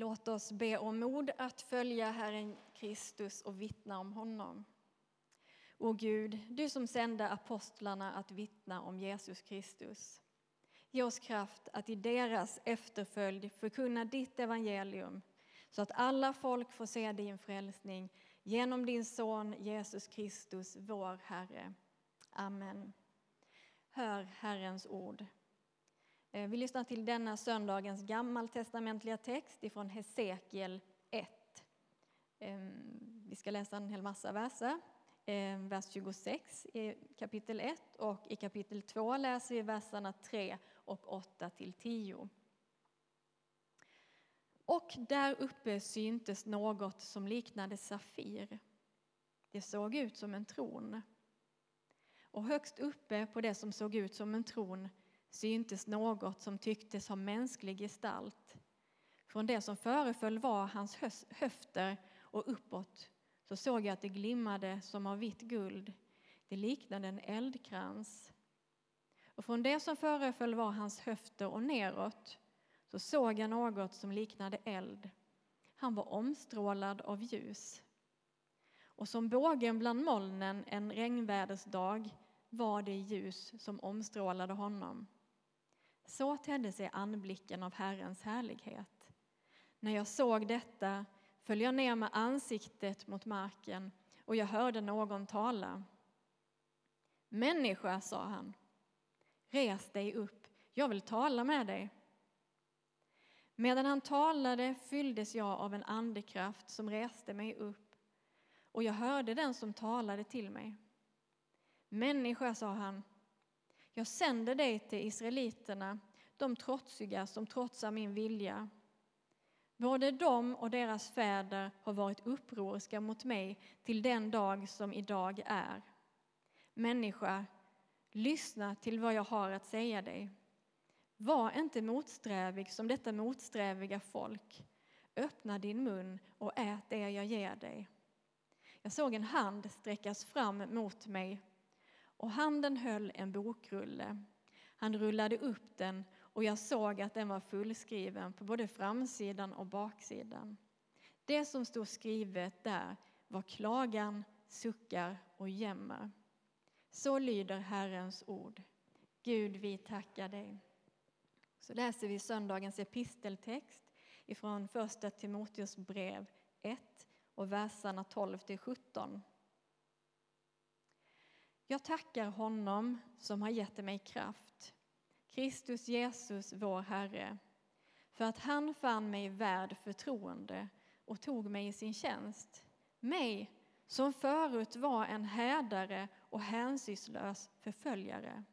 Låt oss be om mod att följa Herren Kristus och vittna om honom. O Gud, du som sände apostlarna att vittna om Jesus Kristus. Ge oss kraft att i deras efterföljd förkunna ditt evangelium så att alla folk får se din frälsning genom din son Jesus Kristus, vår Herre. Amen. Hör Herrens ord. Eh, vi lyssnar till denna söndagens gammaltestamentliga text ifrån Hesekiel 1. Ehm, vi ska läsa en hel massa verser. Ehm, vers 26 i kapitel 1 och i kapitel 2 läser vi verserna 3 och 8 till 10. Och där uppe syntes något som liknade Safir. Det såg ut som en tron. Och högst uppe på det som såg ut som en tron syntes något som tycktes ha mänsklig gestalt. Från det som föreföll vara hans höfter och uppåt så såg jag att det glimmade som av vitt guld. Det liknade en eldkrans. Och från det som föreföll vara hans höfter och neråt så såg jag något som liknade eld. Han var omstrålad av ljus. Och som bågen bland molnen en regnvädersdag var det ljus som omstrålade honom. Så tedde sig anblicken av Herrens härlighet. När jag såg detta föll jag ner med ansiktet mot marken och jag hörde någon tala. Människa, sa han, res dig upp, jag vill tala med dig. Medan han talade fylldes jag av en andekraft som reste mig upp och jag hörde den som talade till mig. Människa, sa han, jag sänder dig till israeliterna, de trotsiga som trotsar min vilja. Både de och deras fäder har varit upproriska mot mig till den dag som idag är. Människa, lyssna till vad jag har att säga dig. Var inte motsträvig som detta motsträviga folk. Öppna din mun och ät det jag ger dig. Jag såg en hand sträckas fram mot mig och handen höll en bokrulle. Han rullade upp den och jag såg att den var fullskriven på både framsidan och baksidan. Det som stod skrivet där var klagan, suckar och jämmer. Så lyder Herrens ord. Gud, vi tackar dig. Så läser vi söndagens episteltext ifrån Första Timoteus brev 1 och verserna 12 till 17. Jag tackar honom som har gett mig kraft, Kristus Jesus, vår Herre, för att han fann mig värd förtroende och tog mig i sin tjänst, mig som förut var en hädare och hänsynslös förföljare.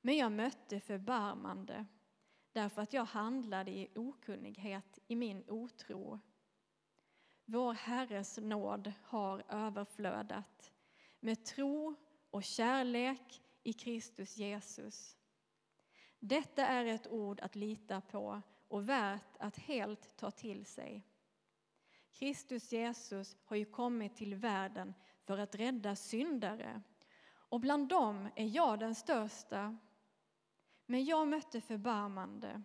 Men jag mötte förbarmande därför att jag handlade i okunnighet i min otro. Vår Herres nåd har överflödat med tro och kärlek i Kristus Jesus. Detta är ett ord att lita på och värt att helt ta till sig. Kristus Jesus har ju kommit till världen för att rädda syndare och bland dem är jag den största. Men jag mötte förbarmande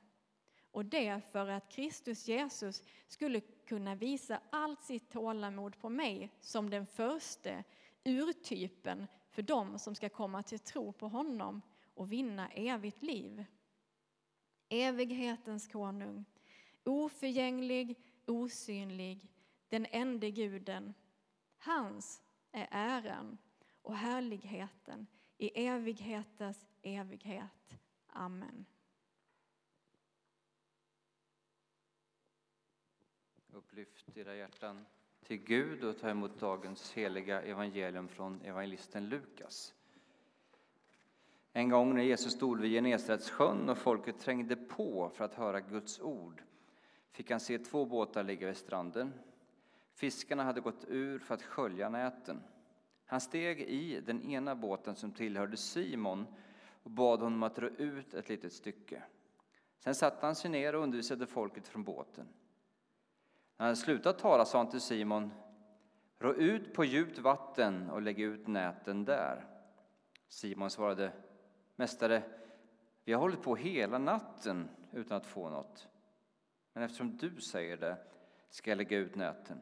och det för att Kristus Jesus skulle kunna visa allt sitt tålamod på mig som den första urtypen för dem som ska komma till tro på honom och vinna evigt liv. Evighetens konung, oförgänglig, osynlig, den ende guden. Hans är äran och härligheten i evighetens evighet. Amen. Upplyft era hjärtan till Gud och ta emot dagens heliga evangelium från evangelisten Lukas. En gång när Jesus stod vid Genesaretsjön och folket trängde på för att höra Guds ord fick han se två båtar ligga vid stranden. Fiskarna hade gått ur för att skölja näten. Han steg i den ena båten som tillhörde Simon och bad honom att dra ut ett litet stycke. Sen satte han sig ner och undervisade folket från båten. När han slutat tala sa han till Simon, rå ut på djupt vatten och lägg ut näten där. Simon svarade, Mästare, vi har hållit på hela natten utan att få något. men eftersom du säger det ska jag lägga ut näten.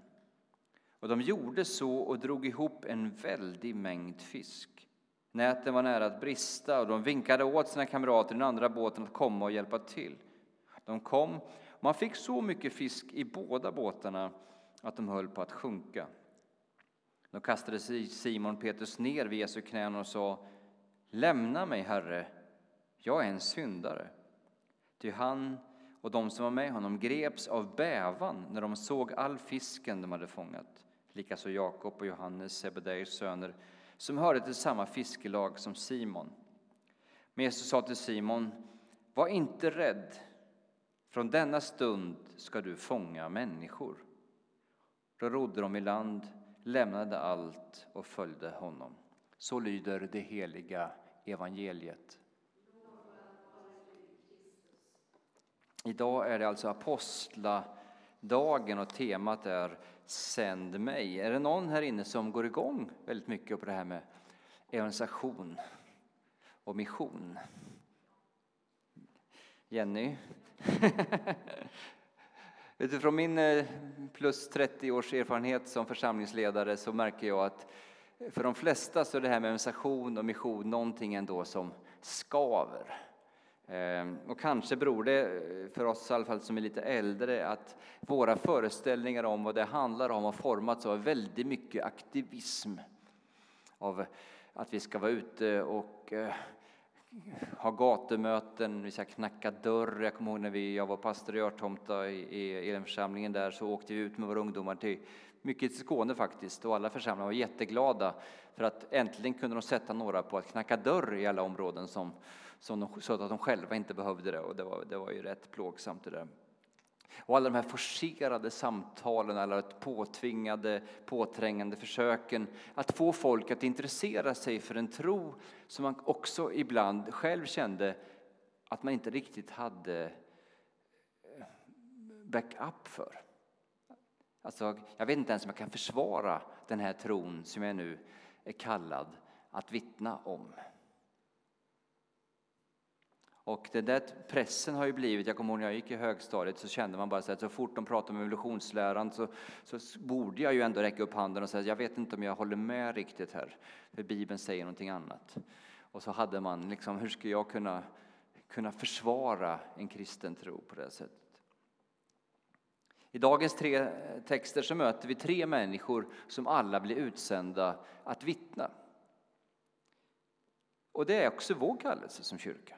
Och de gjorde så och drog ihop en väldig mängd fisk. Näten var nära att brista och de vinkade åt sina kamrater i den andra båten att komma och hjälpa till. De kom man fick så mycket fisk i båda båtarna att de höll på att sjunka. Då kastade sig Simon Petrus ner vid Jesu knän och sa Lämna mig, Herre, jag är en syndare. Ty han och de som var med honom greps av bävan när de såg all fisken de hade fångat. Likaså Jakob och Johannes, Sebedeus söner, som hörde till samma fiskelag som Simon. Men Jesus sa till Simon, var inte rädd, från denna stund ska du fånga människor. Då rodde de i land, lämnade allt och följde honom. Så lyder det heliga evangeliet. Idag är det alltså apostladagen och temat är Sänd mig. Är det någon här inne som går igång väldigt mycket på det här med evangelisation och mission? Jenny? Utifrån min eh, plus 30 års erfarenhet som församlingsledare så märker jag att för de flesta så är det här med organisation och mission någonting ändå som skaver. Ehm, och kanske beror det, eh, för oss i alla fall som är lite äldre, att våra föreställningar om vad det handlar om har formats av väldigt mycket aktivism. Av att vi ska vara ute och eh, ha gatumöten, vi ska knacka dörr. Jag kommer ihåg när vi, jag var pastor i Örtomta i, Elimförsamlingen. där så åkte vi ut med våra ungdomar till mycket till Skåne faktiskt och alla församlingar var jätteglada för att äntligen kunde de sätta några på att knacka dörr i alla områden som, som de, så att de själva inte behövde det och det var, det var ju rätt plågsamt det där. Och alla de här forcerade samtalen, alla påtvingade, påträngande försöken att få folk att intressera sig för en tro som man också ibland själv kände att man inte riktigt hade eh, backup för. Alltså, jag vet inte ens om jag kan försvara den här tron som jag nu är kallad att vittna om. Och den där pressen har ju blivit, jag kommer ihåg när jag gick i högstadiet så kände man bara så att så fort de pratade om evolutionsläran så, så borde jag ju ändå räcka upp handen och säga jag vet inte om jag håller med riktigt här, för Bibeln säger någonting annat. Och så hade man liksom, hur ska jag kunna, kunna försvara en kristen tro på det sättet? I dagens tre texter så möter vi tre människor som alla blir utsända att vittna. Och det är också vår kallelse som kyrka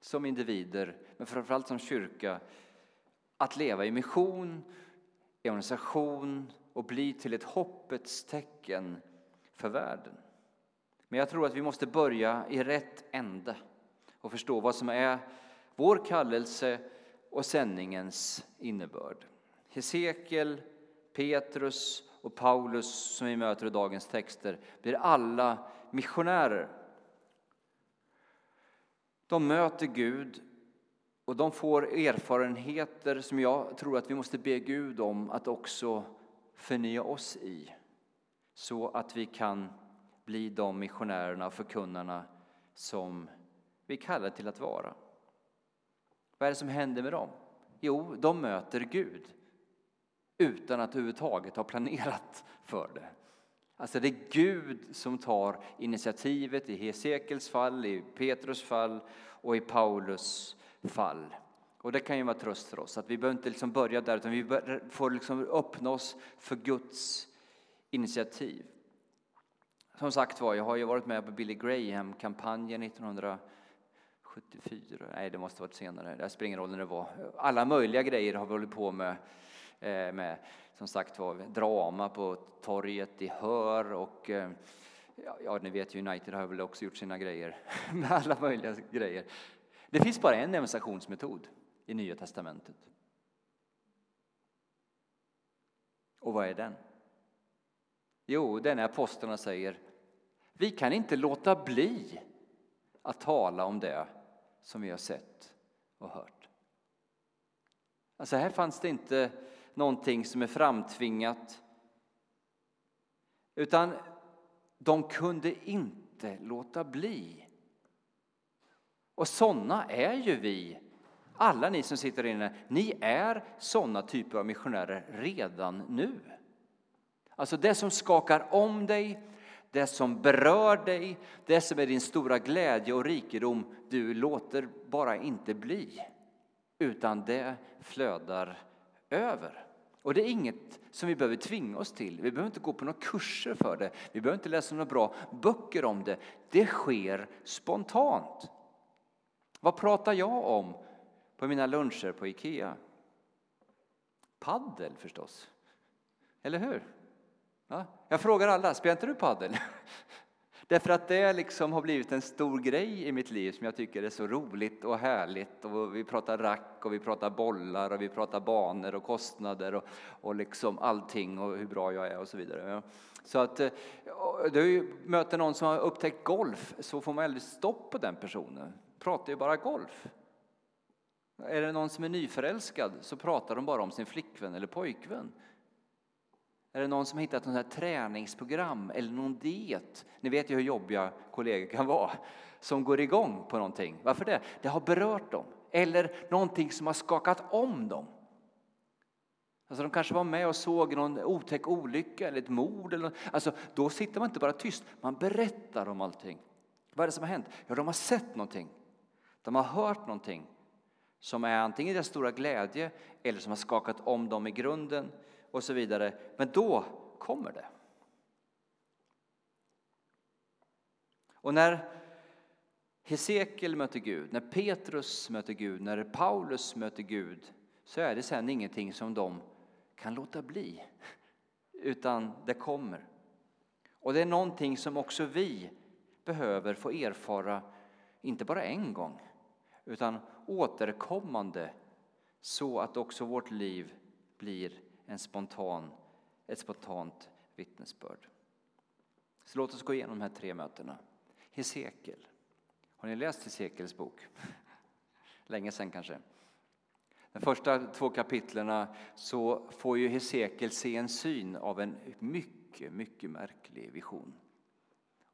som individer, men framförallt som kyrka, att leva i mission, i organisation och bli till ett hoppets tecken för världen. Men jag tror att vi måste börja i rätt ände och förstå vad som är vår kallelse och sändningens innebörd. Hesekiel, Petrus och Paulus som vi möter i dagens texter blir alla missionärer de möter Gud och de får erfarenheter som jag tror att vi måste be Gud om att också förnya oss i så att vi kan bli de missionärerna och förkunnarna som vi kallar till att vara. Vad är det som händer med dem? Jo, de möter Gud utan att överhuvudtaget ha planerat för det. Alltså det är Gud som tar initiativet i Hesekels fall, i Petrus fall och i Paulus fall. Och det kan ju vara tröst för oss, att vi behöver inte liksom börja där utan vi får liksom öppna oss för Guds initiativ. Som sagt var, jag har ju varit med på Billy Graham-kampanjen 1974, nej det måste ha varit senare, det spelar ingen roll när det var. Alla möjliga grejer har vi hållit på med, eh, med som sagt var drama på torget i Hör och eh, ja, ni vet ju United har väl också gjort sina grejer med alla möjliga grejer. Det finns bara en demonstrationsmetod i Nya Testamentet. Och vad är den? Jo, den är apostlarna säger vi kan inte låta bli att tala om det som vi har sett och hört. Alltså här fanns det inte någonting som är framtvingat. Utan de kunde inte låta bli. Och sådana är ju vi alla ni som sitter inne, ni är sådana typer av missionärer redan nu. Alltså det som skakar om dig, det som berör dig, det som är din stora glädje och rikedom, du låter bara inte bli. Utan det flödar över. Och det är inget som vi behöver tvinga oss till. Vi behöver inte gå på några kurser för det. Vi behöver inte läsa några bra böcker om det. Det sker spontant. Vad pratar jag om på mina luncher på Ikea? Paddel förstås. Eller hur? Ja, jag frågar alla, spelar inte du paddel? Därför att det liksom har blivit en stor grej i mitt liv som jag tycker är så roligt och härligt. Och vi pratar rack och vi pratar bollar och vi pratar banor och kostnader och, och liksom allting och hur bra jag är och så vidare. Så att eh, du möter någon som har upptäckt golf så får man aldrig stopp på den personen. Pratar ju bara golf. Är det någon som är nyförälskad så pratar de bara om sin flickvän eller pojkvän. Är det någon som har hittat något här träningsprogram eller någon diet? Ni vet ju hur jobbiga kollegor kan vara som går igång på någonting. Varför det? Det har berört dem. Eller någonting som har skakat om dem. Alltså de kanske var med och såg någon otäck olycka eller ett mord. Eller alltså, då sitter man inte bara tyst, man berättar om allting. Vad är det som har hänt? Ja, de har sett någonting. De har hört någonting som är antingen deras stora glädje eller som har skakat om dem i grunden och så vidare. Men då kommer det. Och när Hesekiel möter Gud, när Petrus möter Gud, när Paulus möter Gud så är det sen ingenting som de kan låta bli, utan det kommer. Och det är någonting som också vi behöver få erfara, inte bara en gång, utan återkommande så att också vårt liv blir en spontan, ett spontant vittnesbörd. Så låt oss gå igenom de här tre mötena. Hesekiel. Har ni läst Hesekiels bok? Länge sedan kanske. De första två kapitlerna så får ju Hesekiel se en syn av en mycket, mycket märklig vision.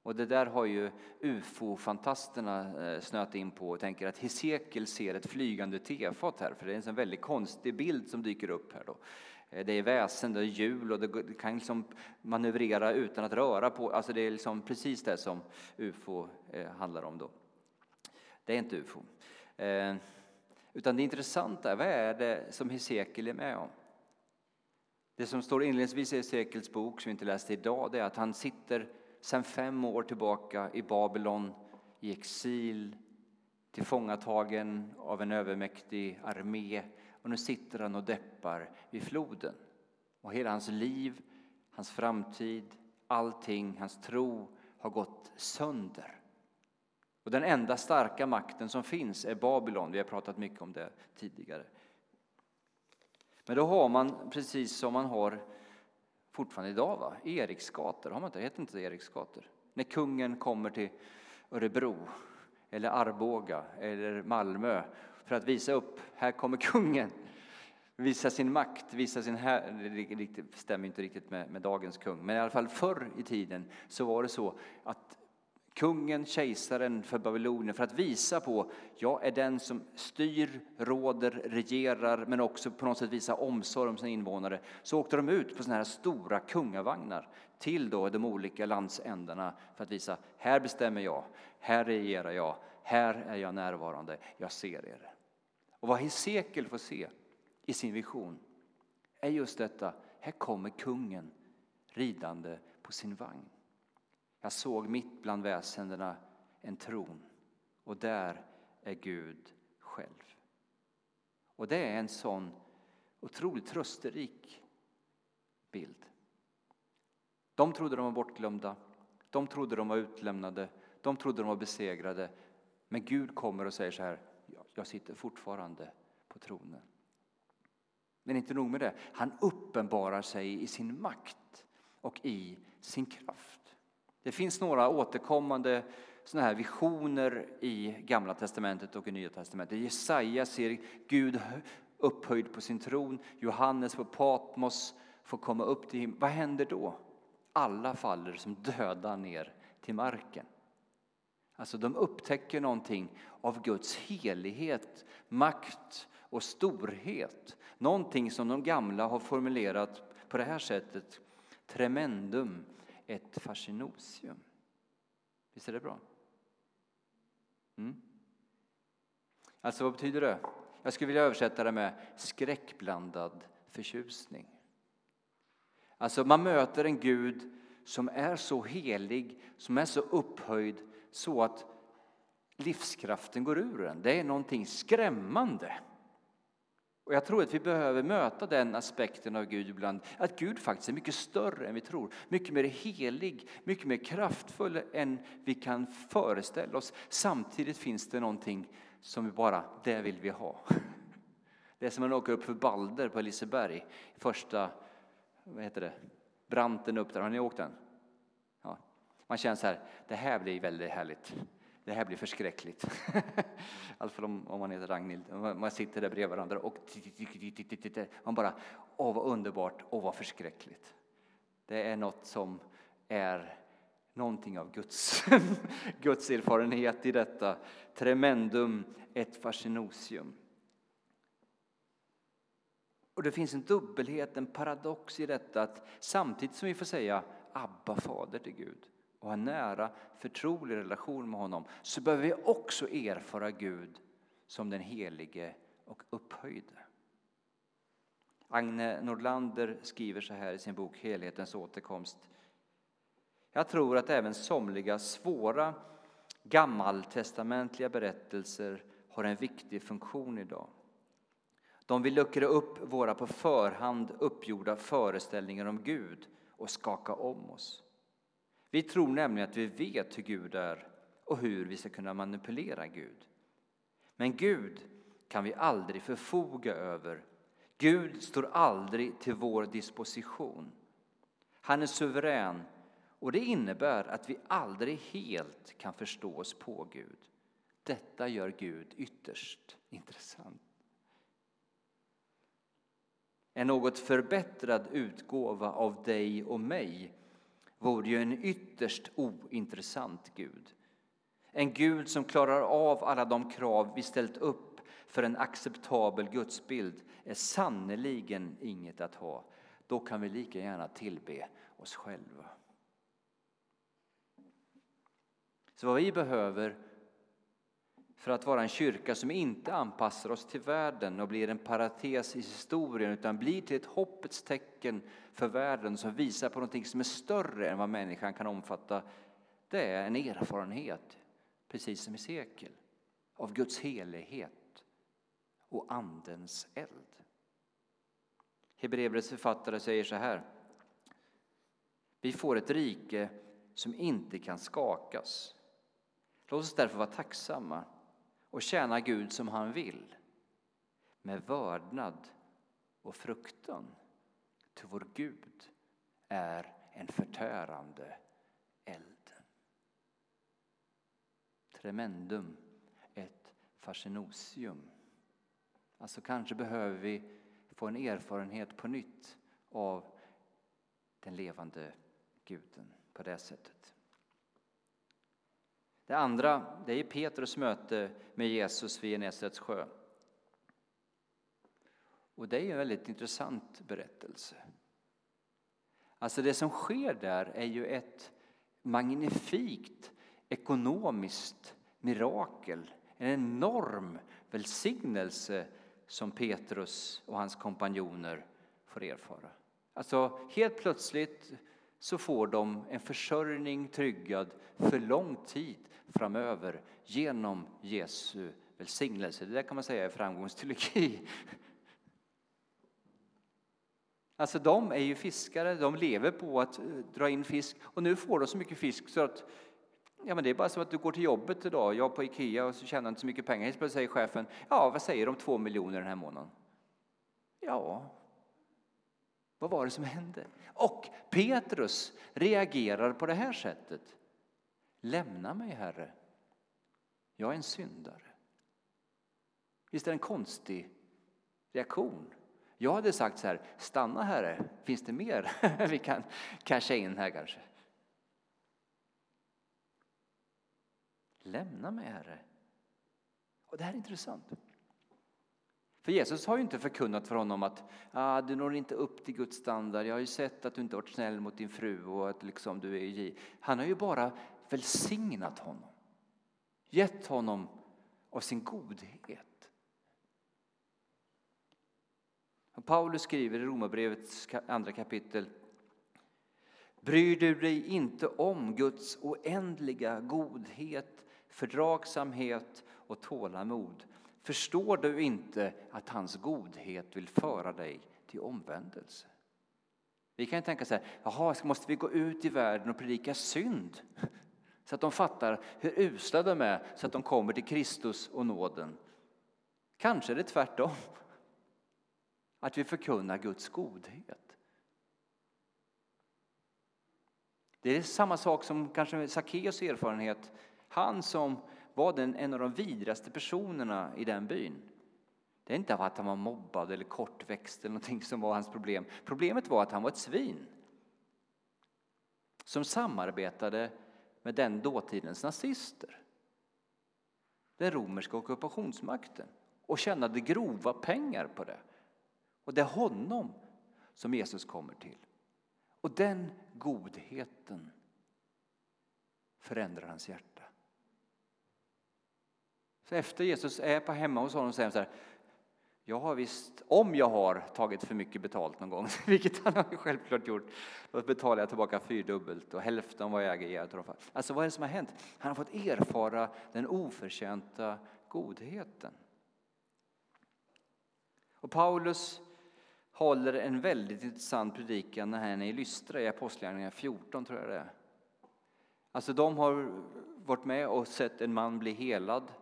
Och det där har ju ufo-fantasterna eh, snöat in på och tänker att Hesekiel ser ett flygande tefat här, för det är en sån väldigt konstig bild som dyker upp här då. Eh, det är väsen, det är hjul och det kan liksom manövrera utan att röra på. Alltså det är liksom precis det som ufo eh, handlar om då. Det är inte ufo. Utan det intressanta är, vad är det som Hesekiel är med om? Det som står inledningsvis i Hesekiels bok, som vi inte läste idag, det är att han sitter sedan fem år tillbaka i Babylon i exil, tillfångatagen av en övermäktig armé och nu sitter han och deppar vid floden. Och hela hans liv, hans framtid, allting, hans tro har gått sönder. Och den enda starka makten som finns är Babylon. Vi har pratat mycket om det tidigare. Men då har man, precis som man har fortfarande idag, va? Eriksgator, har man inte? Det heter inte Eriksgator. När kungen kommer till Örebro eller Arboga eller Malmö för att visa upp, här kommer kungen. Visa sin makt, visa sin här... Det stämmer inte riktigt med, med dagens kung, men i alla fall förr i tiden så var det så att kungen, kejsaren för Babylonien för att visa på jag är den som styr, råder, regerar men också på något sätt visa omsorg om sina invånare. Så åkte de ut på såna här stora kungavagnar till då de olika landsändarna för att visa här bestämmer jag, här regerar jag, här är jag närvarande, jag ser er. Och vad Hesekiel får se i sin vision är just detta, här kommer kungen ridande på sin vagn. Jag såg mitt bland väsendena en tron och där är Gud själv. Och det är en sån otroligt trösterik bild. De trodde de var bortglömda, de trodde de var utlämnade, de trodde de var besegrade. Men Gud kommer och säger så här, jag sitter fortfarande på tronen. Men inte nog med det, han uppenbarar sig i sin makt och i sin kraft. Det finns några återkommande såna här visioner i Gamla testamentet och i Nya testamentet. Jesaja ser Gud upphöjd på sin tron. Johannes på Patmos får komma upp till himlen. Vad händer då? Alla faller som döda ner till marken. Alltså de upptäcker någonting av Guds helighet, makt och storhet. Någonting som de gamla har formulerat på det här sättet. Tremendum ett fascinosium. Visst är det bra? Mm. Alltså vad betyder det? Jag skulle vilja översätta det med skräckblandad förtjusning. Alltså man möter en Gud som är så helig, som är så upphöjd så att livskraften går ur en. Det är någonting skrämmande. Och jag tror att vi behöver möta den aspekten av Gud ibland. Att Gud faktiskt är mycket större än vi tror. Mycket mer helig, mycket mer kraftfull än vi kan föreställa oss. Samtidigt finns det någonting som vi bara, det vill vi ha. Det är som när man åker upp för Balder på Liseberg. Första, vad heter det, branten upp där. Har ni åkt den? Ja. Man känner så här, det här blir väldigt härligt. Det här blir förskräckligt. I alla fall om, man heter Ragnhild. Man sitter där bredvid varandra och man bara, åh vad underbart, åh vad förskräckligt. Det är något som är någonting av Guds, Guds erfarenhet i detta. Tremendum et fascinosium. Och det finns en dubbelhet, en paradox i detta att samtidigt som vi får säga Abba, fader till Gud och ha en nära förtrolig relation med honom så behöver vi också erfara Gud som den helige och upphöjde. Agne Nordlander skriver så här i sin bok Helhetens återkomst. Jag tror att även somliga svåra gammaltestamentliga berättelser har en viktig funktion idag. De vill luckra upp våra på förhand uppgjorda föreställningar om Gud och skaka om oss. Vi tror nämligen att vi vet hur Gud är och hur vi ska kunna manipulera Gud. Men Gud kan vi aldrig förfoga över. Gud står aldrig till vår disposition. Han är suverän och det innebär att vi aldrig helt kan förstå oss på Gud. Detta gör Gud ytterst intressant. En något förbättrad utgåva av dig och mig vore ju en ytterst ointressant Gud. En Gud som klarar av alla de krav vi ställt upp för en acceptabel gudsbild är sannerligen inget att ha. Då kan vi lika gärna tillbe oss själva. Så vad vi behöver för att vara en kyrka som inte anpassar oss till världen och blir en parates i historien utan blir till ett hoppets tecken för världen som visar på något som är större än vad människan kan omfatta. Det är en erfarenhet, precis som i sekel, av Guds helighet och Andens eld. Hebreerbrevets författare säger så här. Vi får ett rike som inte kan skakas. Låt oss därför vara tacksamma och tjäna Gud som han vill med vördnad och fruktan. Till vår Gud är en förtärande eld. Tremendum ett fascinosium. Alltså kanske behöver vi få en erfarenhet på nytt av den levande guden på det sättet. Det andra det är Petrus möte med Jesus vid Genesarets sjö. Och det är en väldigt intressant berättelse. Alltså det som sker där är ju ett magnifikt ekonomiskt mirakel. En enorm välsignelse som Petrus och hans kompanjoner får erfara. Alltså helt plötsligt så får de en försörjning tryggad för lång tid framöver genom Jesu välsignelse. Det där kan man säga är framgångsteologi. Alltså de är ju fiskare, de lever på att eh, dra in fisk och nu får de så mycket fisk så att Ja, men det är bara som att du går till jobbet idag, jag på Ikea och så tjänar inte så mycket pengar. Helt säger chefen, ja vad säger du om två miljoner den här månaden? Ja, vad var det som hände? Och Petrus reagerar på det här sättet. Lämna mig, Herre. Jag är en syndare. Visst är det en konstig reaktion? Jag hade sagt så här, stanna Herre, finns det mer vi kan casha in här kanske? lämna mig, Herre. Och det här är intressant. För Jesus har ju inte förkunnat för honom att ah, du når inte upp till Guds standard. Jag har ju sett att du inte varit snäll mot din fru och att liksom du är Han har ju bara välsignat honom. Gett honom av sin godhet. Paulus skriver i Romarbrevets andra kapitel Bryr du dig inte om Guds oändliga godhet, fördragsamhet och tålamod? Förstår du inte att hans godhet vill föra dig till omvändelse? Vi kan ju tänka så här, jaha, måste vi gå ut i världen och predika synd? Så att de fattar hur usla de är, så att de kommer till Kristus och nåden. Kanske är det tvärtom. Att vi förkunnar Guds godhet. Det är samma sak som kanske Sackeus erfarenhet. Han som var den, en av de vidraste personerna i den byn. Det är inte att han var mobbad eller kortväxt eller någonting som var hans problem. Problemet var att han var ett svin. Som samarbetade med den dåtidens nazister. Den romerska ockupationsmakten. Och tjänade grova pengar på det. Och det är honom som Jesus kommer till. Och den godheten förändrar hans hjärta. Så efter Jesus är på hemma hos honom säger han så här, jag har visst, om jag har tagit för mycket betalt någon gång, vilket han har självklart gjort, då betalar jag tillbaka fyrdubbelt och hälften vad jag äger ger jag Alltså vad är det som har hänt? Han har fått erfara den oförtjänta godheten. Och Paulus håller en väldigt intressant predikan när han är i Lystra i Apostlagärningarna 14, tror jag det är. Alltså de har varit med och sett en man bli helad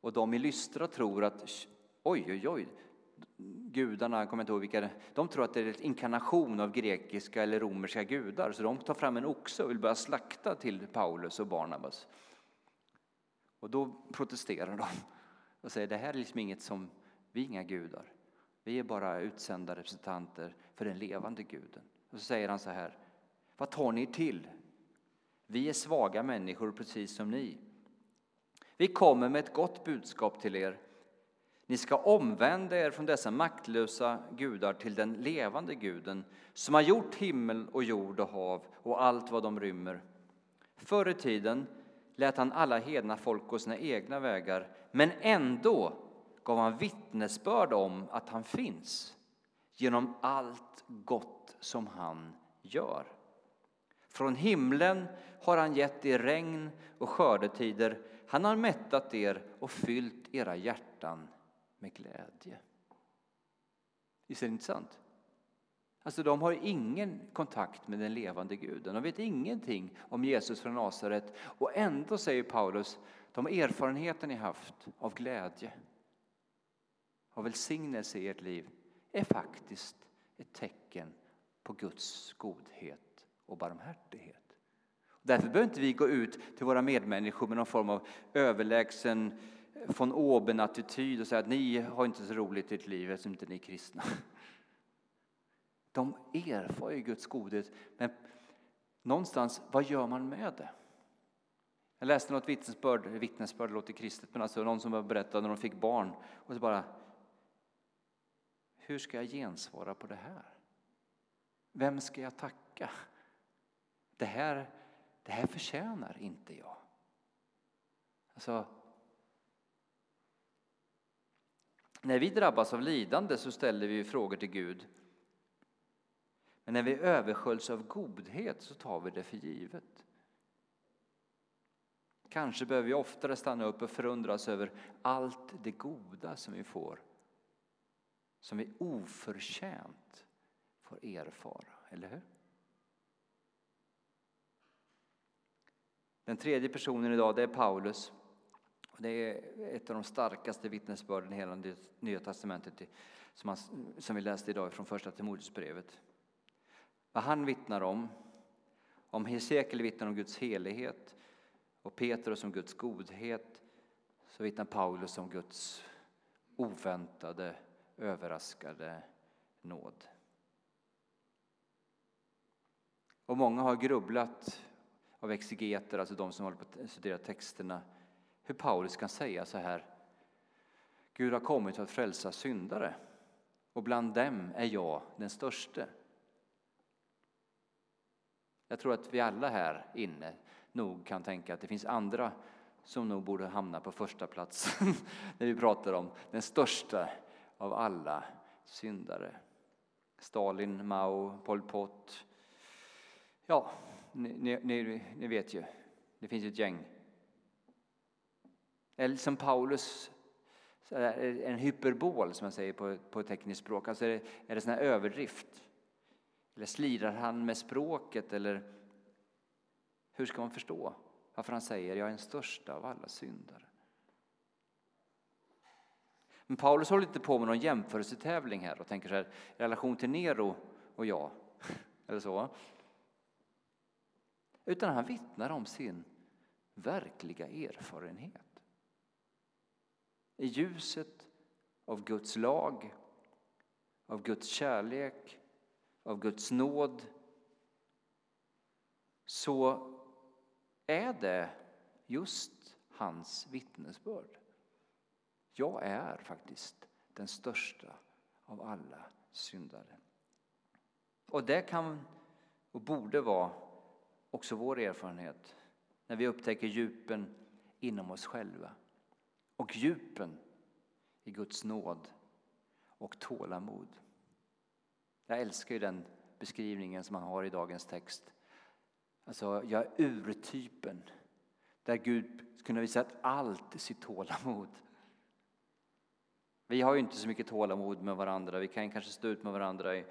och de i Lystra tror att oj, oj, oj, gudarna, jag kommer inte ihåg vilka, de tror att det är en inkarnation av grekiska eller romerska gudar, så de tar fram en oxe och vill börja slakta till Paulus och Barnabas. Och då protesterar de och säger det här är liksom inget som, vi är inga gudar. Vi är bara utsända representanter för den levande guden. Och så säger han så här, vad tar ni till? Vi är svaga människor precis som ni. Vi kommer med ett gott budskap till er. Ni ska omvända er från dessa maktlösa gudar till den levande guden som har gjort himmel och jord och hav och allt vad de rymmer. Förr i tiden lät han alla hedna folk gå sina egna vägar, men ändå gav han vittnesbörd om att han finns genom allt gott som han gör. Från himlen har han gett er regn och skördetider. Han har mättat er och fyllt era hjärtan med glädje. Visst är det intressant? Alltså, de har ingen kontakt med den levande guden. De vet ingenting om Jesus från Nasaret. Och ändå säger Paulus, de erfarenheter ni haft av glädje, och välsignelse i ert liv, är faktiskt ett tecken på Guds godhet och barmhärtighet. Därför behöver inte vi gå ut till våra medmänniskor med någon form av överlägsen von oben-attityd och säga att ni har inte så roligt i ert liv eftersom inte ni är kristna. De erfar ju Guds godhet, men någonstans, vad gör man med det? Jag läste något vittnesbörd, vittnesbörd låter kristet, men alltså någon som berättade när de fick barn och så bara hur ska jag gensvara på det här? Vem ska jag tacka? Det här, det här förtjänar inte jag. Alltså, när vi drabbas av lidande så ställer vi frågor till Gud. Men när vi översköljs av godhet så tar vi det för givet. Kanske behöver vi oftare stanna upp och förundras över allt det goda som vi får som vi oförtjänt får erfara, eller hur? Den tredje personen idag det är Paulus. Det är ett av de starkaste vittnesbörden i hela Nya testamentet som, han, som vi läste idag från första Timoteusbrevet. Vad han vittnar om, om Hesekiel vittnar om Guds helighet och Petrus om Guds godhet, så vittnar Paulus om Guds oväntade överraskade nåd. Och många har grubblat av exegeter, alltså de som håller på att studera texterna, hur Paulus kan säga så här. Gud har kommit för att frälsa syndare och bland dem är jag den störste. Jag tror att vi alla här inne nog kan tänka att det finns andra som nog borde hamna på första plats när vi pratar om den största av alla syndare. Stalin, Mao, Pol Pot. Ja, ni, ni, ni vet ju, det finns ett gäng. Eller som Paulus, en hyperbol som man säger på, på tekniskt språk. Alltså är det, är det sån här överdrift? Eller slirar han med språket? Eller hur ska man förstå varför han säger jag är den största av alla syndare? Men Paulus håller inte på med någon jämförelsetävling här och tänker så här, i relation till Nero och jag, eller så. Utan han vittnar om sin verkliga erfarenhet. I ljuset av Guds lag, av Guds kärlek, av Guds nåd så är det just hans vittnesbörd. Jag är faktiskt den största av alla syndare. Och det kan och borde vara också vår erfarenhet när vi upptäcker djupen inom oss själva och djupen i Guds nåd och tålamod. Jag älskar ju den beskrivningen som man har i dagens text. Alltså, jag är urtypen där Gud kunde visat allt sitt tålamod vi har ju inte så mycket tålamod med varandra. Vi kan kanske stå ut med varandra i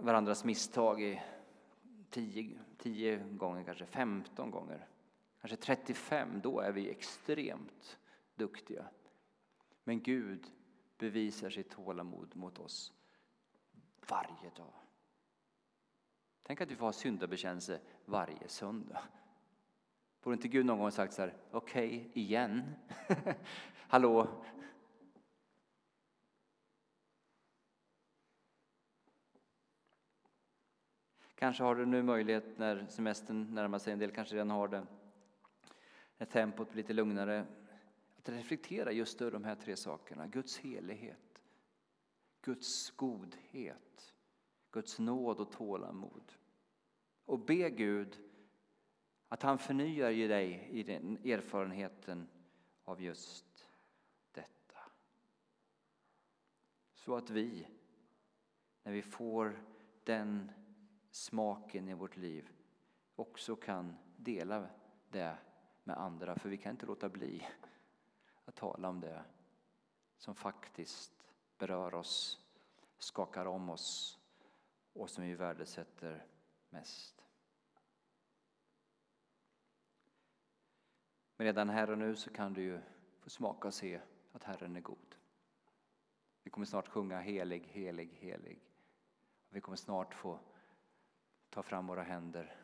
varandras misstag i 10, 10 gånger, kanske 15 gånger. Kanske 35, då är vi extremt duktiga. Men Gud bevisar sitt tålamod mot oss varje dag. Tänk att vi får ha syndabekännelse varje söndag. Borde inte Gud någon gång sagt så här, okej, okay, igen? Hallå, Kanske har du nu möjlighet när semestern närmar sig, en del kanske redan har det, när tempot blir lite lugnare, att reflektera just över de här tre sakerna. Guds helighet, Guds godhet, Guds nåd och tålamod. Och be Gud att han förnyar dig i den erfarenheten av just detta. Så att vi, när vi får den smaken i vårt liv också kan dela det med andra. För vi kan inte låta bli att tala om det som faktiskt berör oss, skakar om oss och som vi värdesätter mest. Men redan här och nu så kan du ju få smaka och se att Herren är god. Vi kommer snart sjunga helig, helig, helig. Vi kommer snart få ta fram våra händer,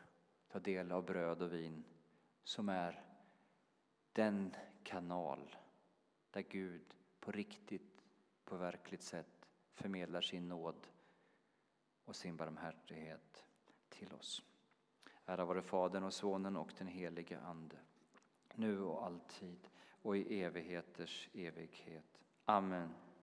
ta del av bröd och vin som är den kanal där Gud på riktigt, på verkligt sätt förmedlar sin nåd och sin barmhärtighet till oss. Ära vare Fadern och Sonen och den helige Ande, nu och alltid och i evigheters evighet. Amen.